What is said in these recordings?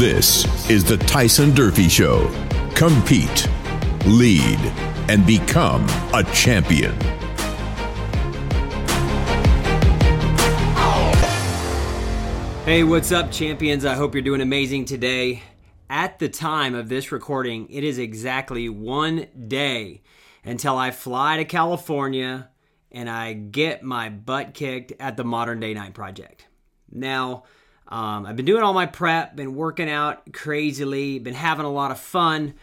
This is the Tyson Durfee Show. Compete, lead, and become a champion. Hey, what's up, champions? I hope you're doing amazing today. At the time of this recording, it is exactly one day until I fly to California and I get my butt kicked at the Modern Day Knight Project. Now, um, I've been doing all my prep, been working out crazily, been having a lot of fun,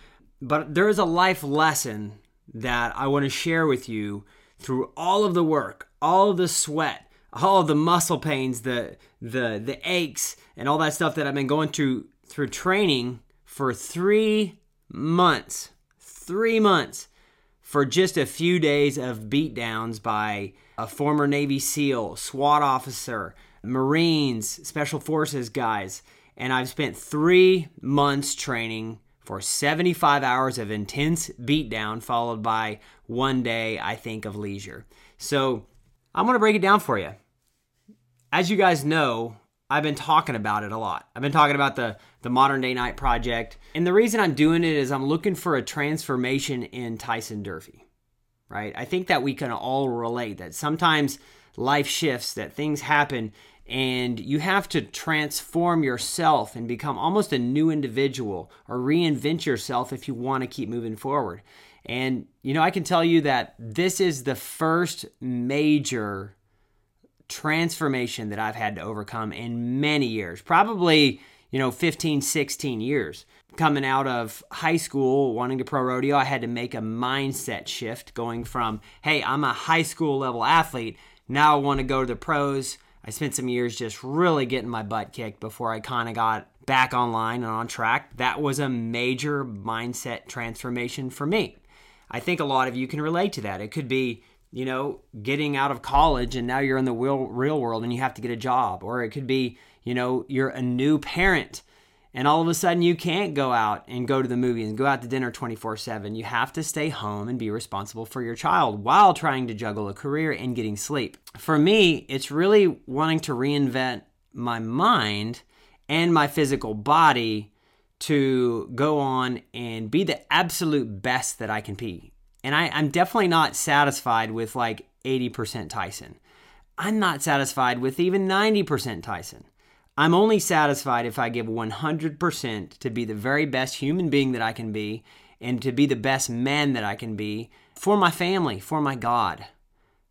but there is a life lesson that I want to share with you through all of the work, all of the sweat, all of the muscle pains, the the the aches, and all that stuff that I've been going through through training for three months. Three months for just a few days of beatdowns by a former Navy SEAL, SWAT officer, Marines, Special Forces guys. And I've spent three months training for 75 hours of intense beatdown, followed by one day, I think, of leisure. So I'm to break it down for you. As you guys know, I've been talking about it a lot. I've been talking about the the Modern Day Knight Project, and the reason I'm doing it is I'm looking for a transformation in Tyson Durfee. Right? I think that we can all relate that sometimes life shifts, that things happen, and you have to transform yourself and become almost a new individual or reinvent yourself if you want to keep moving forward. And you know, I can tell you that this is the first major transformation that I've had to overcome in many years, probably, you know, 15, 16 years. Coming out of high school, wanting to pro rodeo, I had to make a mindset shift going from, hey, I'm a high school level athlete. Now I want to go to the pros. I spent some years just really getting my butt kicked before I kind of got back online and on track. That was a major mindset transformation for me. I think a lot of you can relate to that. It could be you know, getting out of college and now you're in the real, real world and you have to get a job. Or it could be, you know, you're a new parent and all of a sudden you can't go out and go to the movies and go out to dinner 24 7. You have to stay home and be responsible for your child while trying to juggle a career and getting sleep. For me, it's really wanting to reinvent my mind and my physical body to go on and be the absolute best that I can be and I, I'm definitely not satisfied with like 80% Tyson. I'm not satisfied with even 90% Tyson. I'm only satisfied if I give 100% to be the very best human being that I can be and to be the best man that I can be for my family, for my God,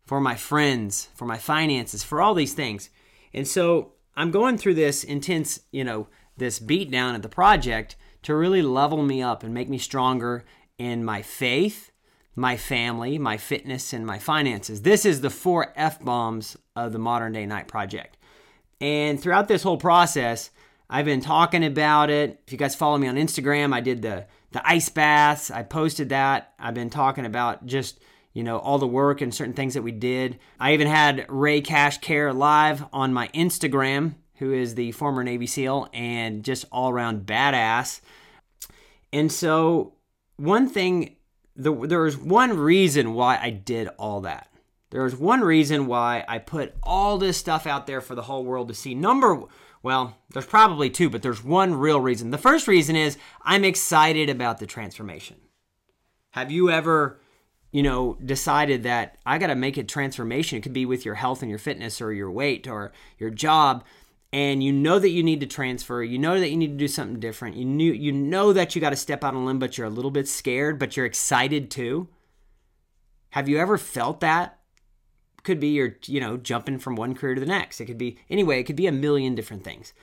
for my friends, for my finances, for all these things. And so I'm going through this intense, you know, this beat down the project to really level me up and make me stronger in my faith my family, my fitness, and my finances. This is the four F bombs of the Modern Day Knight Project. And throughout this whole process, I've been talking about it. If you guys follow me on Instagram, I did the the ice baths. I posted that. I've been talking about just you know all the work and certain things that we did. I even had Ray Cash Care live on my Instagram, who is the former Navy SEAL and just all around badass. And so one thing the, there was one reason why I did all that. There was one reason why I put all this stuff out there for the whole world to see. Number, well, there's probably two, but there's one real reason. The first reason is I'm excited about the transformation. Have you ever, you know, decided that I got to make a transformation? It could be with your health and your fitness or your weight or your job and you know that you need to transfer, you know that you need to do something different. You knew you know that you got to step out on a limb, but you're a little bit scared, but you're excited too. Have you ever felt that? Could be you're, you know, jumping from one career to the next. It could be anyway, it could be a million different things.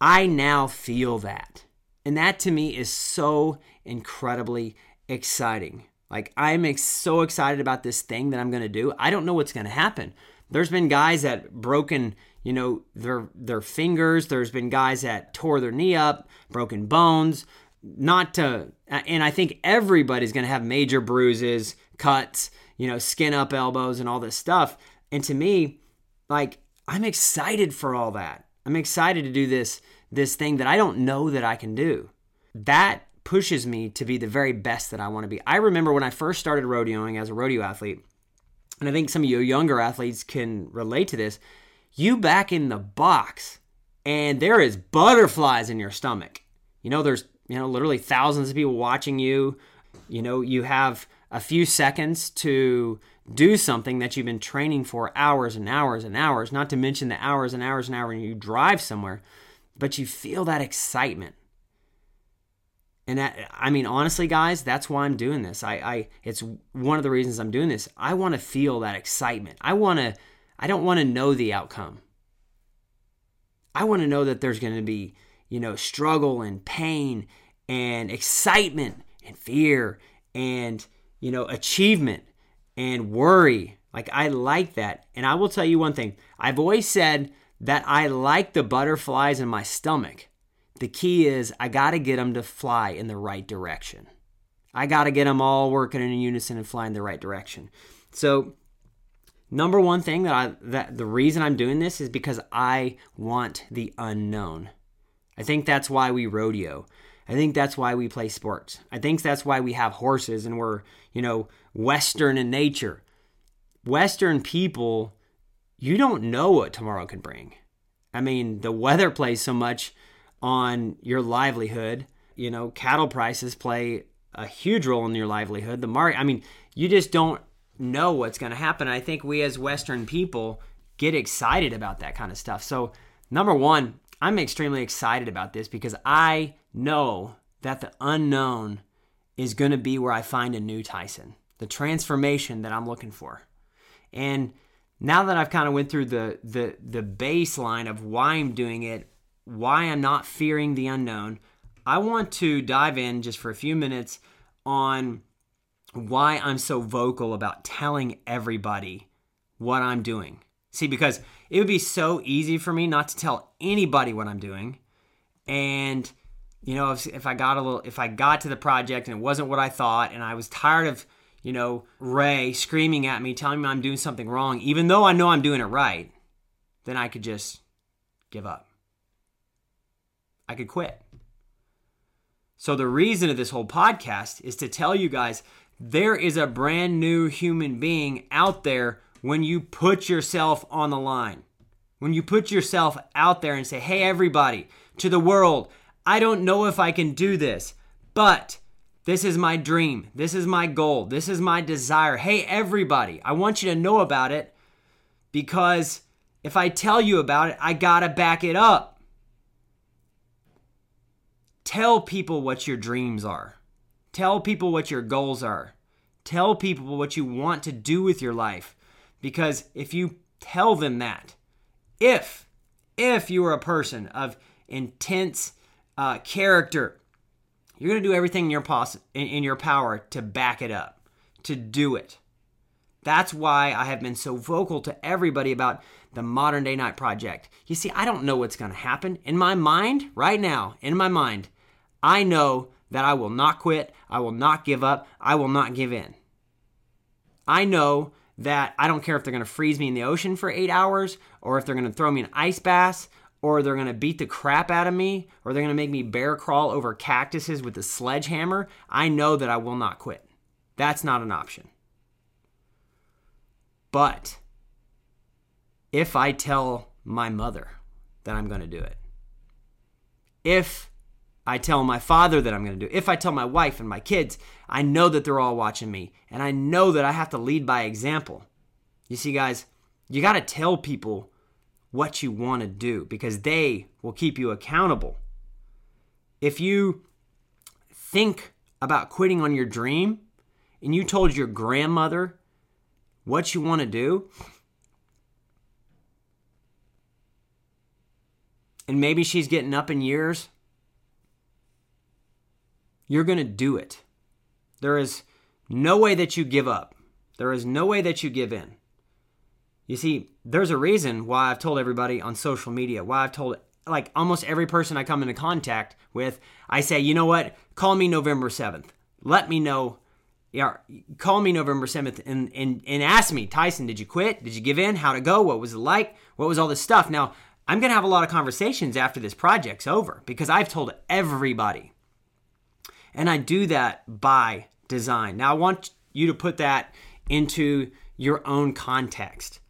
I now feel that. And that to me is so incredibly exciting. Like I'm ex- so excited about this thing that I'm going to do. I don't know what's going to happen. There's been guys that broken you know, their their fingers. There's been guys that tore their knee up, broken bones. Not to, and I think everybody's going to have major bruises, cuts, you know, skin up elbows, and all this stuff. And to me, like I'm excited for all that. I'm excited to do this this thing that I don't know that I can do. That pushes me to be the very best that I want to be. I remember when I first started rodeoing as a rodeo athlete, and I think some of you younger athletes can relate to this you back in the box and there is butterflies in your stomach. You know, there's, you know, literally thousands of people watching you. You know, you have a few seconds to do something that you've been training for hours and hours and hours, not to mention the hours and hours and hours you drive somewhere, but you feel that excitement. And that, I mean, honestly, guys, that's why I'm doing this. I, I, it's one of the reasons I'm doing this. I want to feel that excitement. I want to, I don't want to know the outcome. I want to know that there's going to be, you know, struggle and pain and excitement and fear and, you know, achievement and worry. Like, I like that. And I will tell you one thing I've always said that I like the butterflies in my stomach. The key is I got to get them to fly in the right direction. I got to get them all working in unison and flying the right direction. So, number one thing that I that the reason I'm doing this is because I want the unknown. I think that's why we rodeo. I think that's why we play sports. I think that's why we have horses and we're, you know, western in nature. Western people, you don't know what tomorrow can bring. I mean, the weather plays so much on your livelihood. You know, cattle prices play a huge role in your livelihood. The market, I mean, you just don't know what's going to happen. I think we as Western people get excited about that kind of stuff. So, number one, I'm extremely excited about this because I know that the unknown is going to be where I find a new Tyson, the transformation that I'm looking for. And now that I've kind of went through the the the baseline of why I'm doing it, why I'm not fearing the unknown, I want to dive in just for a few minutes on why I'm so vocal about telling everybody what I'm doing. See, because it would be so easy for me not to tell anybody what I'm doing. And, you know, if, if I got a little, if I got to the project and it wasn't what I thought, and I was tired of, you know, Ray screaming at me, telling me I'm doing something wrong, even though I know I'm doing it right, then I could just give up. I could quit. So, the reason of this whole podcast is to tell you guys there is a brand new human being out there when you put yourself on the line. When you put yourself out there and say, hey, everybody, to the world, I don't know if I can do this, but this is my dream. This is my goal. This is my desire. Hey, everybody, I want you to know about it because if I tell you about it, I got to back it up. Tell people what your dreams are. Tell people what your goals are. Tell people what you want to do with your life. Because if you tell them that, if, if you are a person of intense uh, character, you're going to do everything in your, poss- in, in your power to back it up, to do it. That's why I have been so vocal to everybody about the Modern Day Knight Project. You see, I don't know what's going to happen. In my mind, right now, in my mind, I know that I will not quit, I will not give up, I will not give in. I know that I don't care if they're going to freeze me in the ocean for eight hours, or if they're going to throw me an ice bath, or they're going to beat the crap out of me, or they're going to make me bear crawl over cactuses with a sledgehammer. I know that I will not quit. That's not an option. But if I tell my mother that I'm going to do it, if I tell my father that I'm going to do. If I tell my wife and my kids, I know that they're all watching me and I know that I have to lead by example. You see, guys, you got to tell people what you want to do because they will keep you accountable. If you think about quitting on your dream and you told your grandmother what you want to do, and maybe she's getting up in years you're going to do it. There is no way that you give up. There is no way that you give in. You see, there's a reason why I've told everybody on social media, why I've told like almost every person I come into contact with, I say, you know what? Call me November 7th. Let me know. Yeah, call me November 7th and, and, and ask me, Tyson, did you quit? Did you give in? How'd it go? What was it like? What was all this stuff? Now, I'm going to have a lot of conversations after this project's over because I've told everybody and I do that by design. Now, I want you to put that into your own context.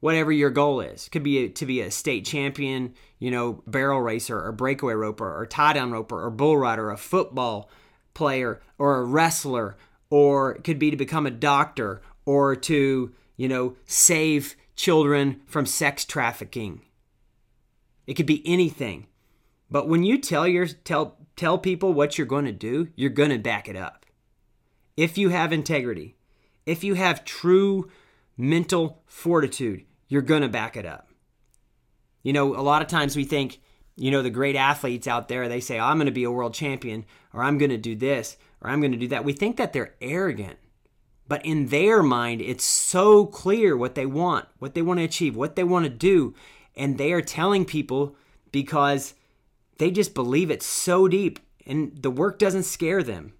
whatever your goal is. Could be a, to be a state champion, you know, barrel racer or breakaway roper or tie down roper or bull rider, a football player or a wrestler, or it could be to become a doctor or to, you know, save children from sex trafficking. It could be anything. But when you tell your tell tell people what you're going to do, you're going to back it up. If you have integrity, if you have true mental fortitude, you're going to back it up. You know, a lot of times we think, you know, the great athletes out there, they say, I'm going to be a world champion, or I'm going to do this, or I'm going to do that. We think that they're arrogant. But in their mind, it's so clear what they want, what they want to achieve, what they want to do. And they are telling people because they just believe it so deep and the work doesn't scare them.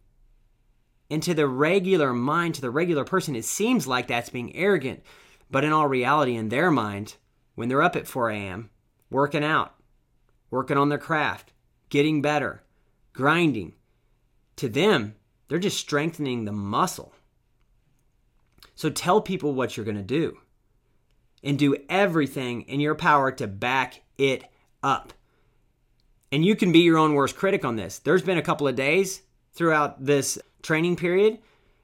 And to the regular mind, to the regular person, it seems like that's being arrogant. But in all reality, in their mind, when they're up at 4 a.m., working out, working on their craft, getting better, grinding, to them, they're just strengthening the muscle. So tell people what you're going to do and do everything in your power to back it up. And you can be your own worst critic on this. There's been a couple of days throughout this training period,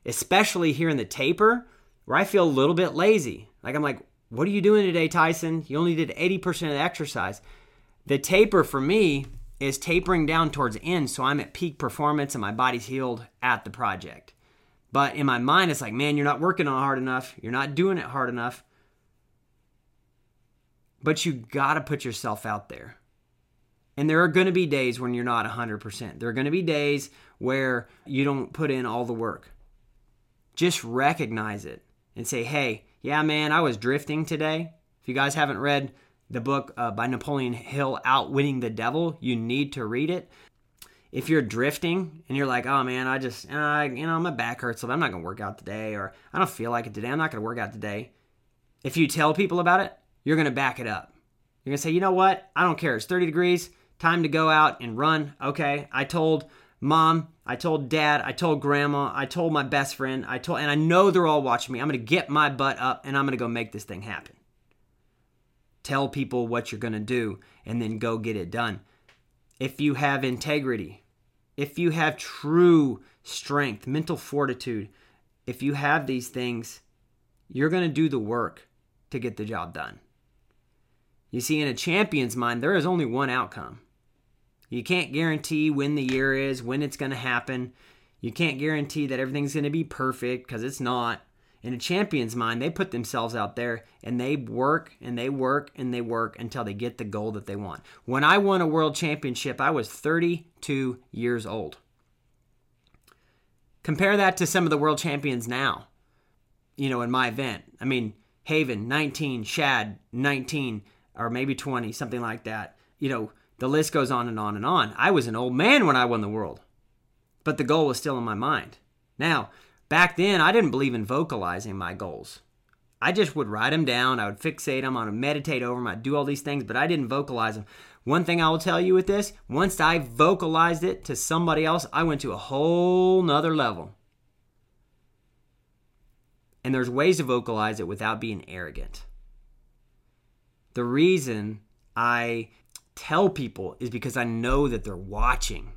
especially here in the taper, where I feel a little bit lazy. Like I'm like, what are you doing today, Tyson? You only did 80% of the exercise. The taper for me is tapering down towards the end, so I'm at peak performance and my body's healed at the project. But in my mind, it's like, man, you're not working on hard enough. You're not doing it hard enough. But you got to put yourself out there. And there are going to be days when you're not 100%. There are going to be days where you don't put in all the work. Just recognize it and say, hey, yeah, man, I was drifting today. If you guys haven't read the book uh, by Napoleon Hill, Outwitting the Devil, you need to read it. If you're drifting and you're like, oh man, I just, uh, you know, my back hurts, so I'm not going to work out today, or I don't feel like it today, I'm not going to work out today. If you tell people about it, you're going to back it up. You're going to say, you know what? I don't care. It's 30 degrees time to go out and run. Okay, I told mom, I told dad, I told grandma, I told my best friend, I told, and I know they're all watching me. I'm going to get my butt up and I'm going to go make this thing happen. Tell people what you're going to do and then go get it done. If you have integrity, if you have true strength, mental fortitude, if you have these things, you're going to do the work to get the job done. You see, in a champion's mind, there is only one outcome. You can't guarantee when the year is, when it's going to happen. You can't guarantee that everything's going to be perfect because it's not. In a champion's mind, they put themselves out there and they work and they work and they work until they get the goal that they want. When I won a world championship, I was 32 years old. Compare that to some of the world champions now, you know, in my event. I mean, Haven, 19, Shad, 19, or maybe 20, something like that. You know, the list goes on and on and on. I was an old man when I won the world, but the goal was still in my mind. Now, back then, I didn't believe in vocalizing my goals. I just would write them down, I would fixate them, I would meditate over them, I'd do all these things, but I didn't vocalize them. One thing I will tell you with this once I vocalized it to somebody else, I went to a whole nother level. And there's ways to vocalize it without being arrogant. The reason I tell people is because I know that they're watching.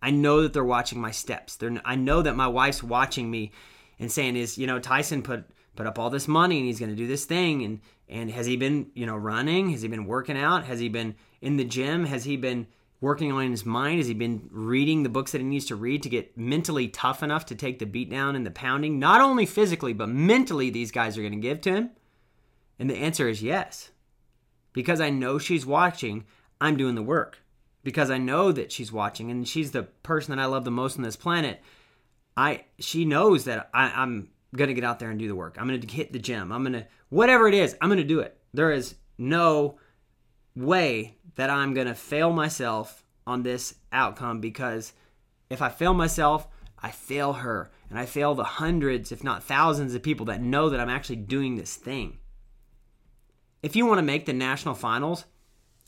I know that they're watching my steps. They're, I know that my wife's watching me and saying, "Is you know Tyson put put up all this money and he's going to do this thing and and has he been you know running? Has he been working out? Has he been in the gym? Has he been working on his mind? Has he been reading the books that he needs to read to get mentally tough enough to take the beat down and the pounding? Not only physically, but mentally, these guys are going to give to him." And the answer is yes. Because I know she's watching, I'm doing the work because I know that she's watching and she's the person that I love the most on this planet. I she knows that I, am gonna get out there and do the work. I'm gonna hit the gym. I'm gonna whatever it is. I'm gonna do it. There is no way that I'm gonna fail myself on this outcome because if I fail myself, I fail her and I fail the hundreds, if not thousands, of people that know that I'm actually doing this thing. If you want to make the national finals,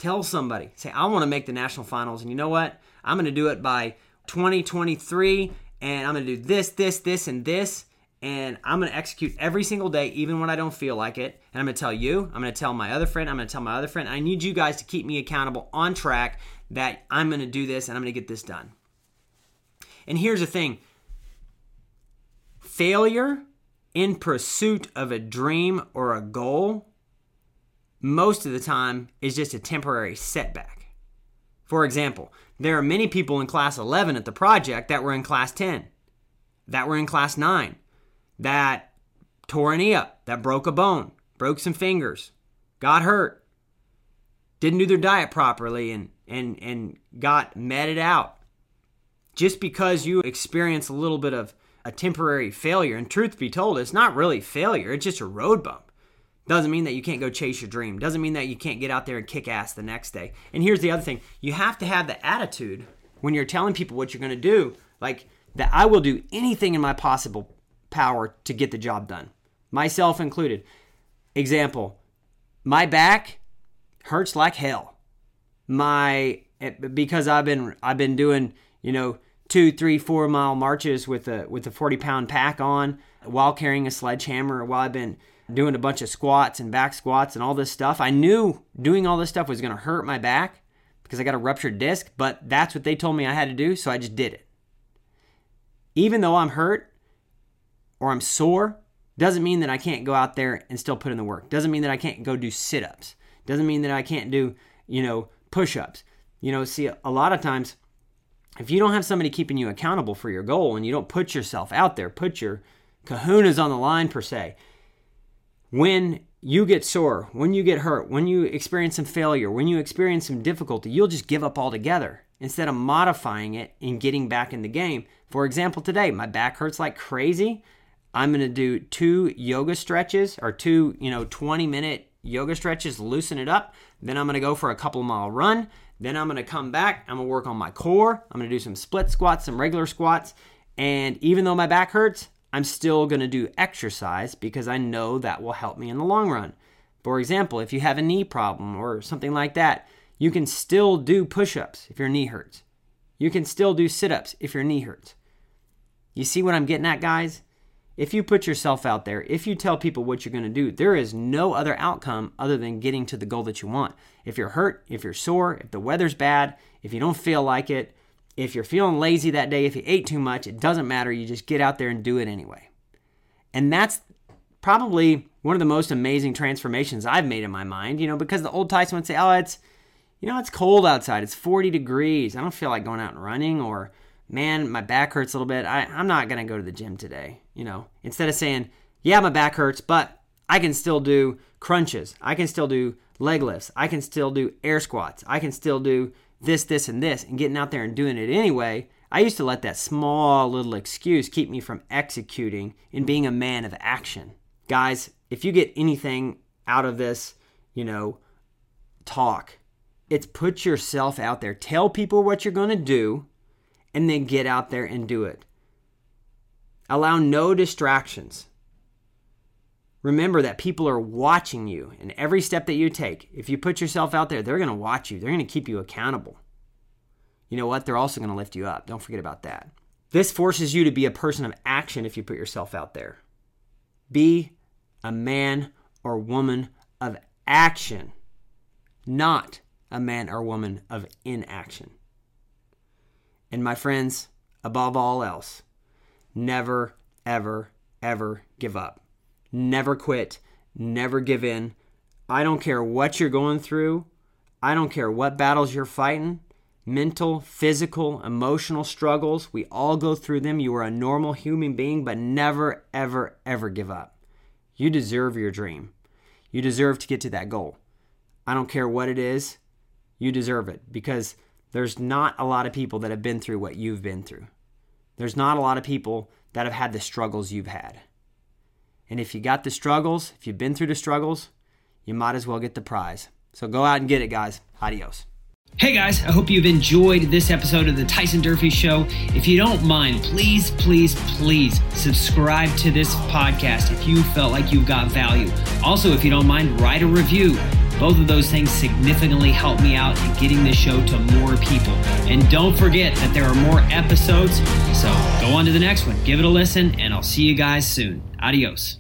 Tell somebody, say, I want to make the national finals. And you know what? I'm going to do it by 2023 and I'm going to do this, this, this, and this. and I'm going to execute every single day, even when I don't feel like it. And I'm going to tell you, I'm going to tell my other friend, I'm going to tell my other friend. I need you guys to keep me accountable on track that I'm going to do this and I'm going to get this done. And here's the thing failure in pursuit of a dream or a goal, most of the time, is just a temporary setback. For example, there are many people in class 11 at the project that were in class 10, that were in class 9, that tore an knee up, that broke a bone, broke some fingers, got hurt, didn't do their diet properly, and, and, and got meted out. Just because you experience a little bit of a temporary failure, and truth be told, it's not really failure, it's just a road bump. Doesn't mean that you can't go chase your dream. Doesn't mean that you can't get out there and kick ass the next day. And here's the other thing you have to have the attitude when you're telling people what you're going to do, like that I will do anything in my possible power to get the job done, myself included. Example, my back hurts like hell. My eh, because I've been I've been doing you know two, three, four mile marches with a with a forty pound pack on while carrying a sledgehammer. While I've been doing a bunch of squats and back squats and all this stuff, I knew doing all this stuff was going to hurt my back because I got a ruptured disc. But that's what they told me I had to do, so I just did it. Even though I'm hurt, or I'm sore doesn't mean that I can't go out there and still put in the work. Doesn't mean that I can't go do sit ups. Doesn't mean that I can't do, you know, push ups. You know, see, a lot of times, if you don't have somebody keeping you accountable for your goal and you don't put yourself out there, put your kahunas on the line per se, when you get sore, when you get hurt, when you experience some failure, when you experience some difficulty, you'll just give up altogether instead of modifying it and getting back in the game. For example, today, my back hurts like crazy. I'm going to do two yoga stretches or two, you know, 20 minute yoga stretches, loosen it up. Then I'm going to go for a couple mile run. Then I'm going to come back. I'm going to work on my core. I'm going to do some split squats, some regular squats. And even though my back hurts, I'm still going to do exercise because I know that will help me in the long run. For example, if you have a knee problem or something like that, you can still do push ups if your knee hurts. You can still do sit ups if your knee hurts. You see what I'm getting at, guys? If you put yourself out there, if you tell people what you're going to do, there is no other outcome other than getting to the goal that you want. If you're hurt, if you're sore, if the weather's bad, if you don't feel like it, if you're feeling lazy that day, if you ate too much, it doesn't matter. You just get out there and do it anyway. And that's probably one of the most amazing transformations I've made in my mind, you know, because the old Tyson would say, oh, it's, you know, it's cold outside. It's 40 degrees. I don't feel like going out and running or man, my back hurts a little bit. I, I'm not going to go to the gym today. You know, instead of saying, yeah, my back hurts, but I can still do crunches. I can still do leg lifts. I can still do air squats. I can still do this, this, and this, and getting out there and doing it anyway. I used to let that small little excuse keep me from executing and being a man of action. Guys, if you get anything out of this, you know, talk, it's put yourself out there. Tell people what you're going to do and then get out there and do it. Allow no distractions. Remember that people are watching you and every step that you take. If you put yourself out there, they're going to watch you. They're going to keep you accountable. You know what? They're also going to lift you up. Don't forget about that. This forces you to be a person of action if you put yourself out there. Be a man or woman of action, not a man or woman of inaction. And my friends, above all else, never, ever, ever give up. Never quit. Never give in. I don't care what you're going through. I don't care what battles you're fighting mental, physical, emotional struggles. We all go through them. You are a normal human being, but never, ever, ever give up. You deserve your dream. You deserve to get to that goal. I don't care what it is, you deserve it because there's not a lot of people that have been through what you've been through. There's not a lot of people that have had the struggles you've had. And if you got the struggles, if you've been through the struggles, you might as well get the prize. So go out and get it, guys. Adios. Hey guys, I hope you've enjoyed this episode of the Tyson Durfee Show. If you don't mind, please, please, please subscribe to this podcast if you felt like you got value. Also, if you don't mind, write a review Both of those things significantly help me out in getting this show to more people. And don't forget that there are more episodes, so go on to the next one, give it a listen, and I'll see you guys soon. Adios.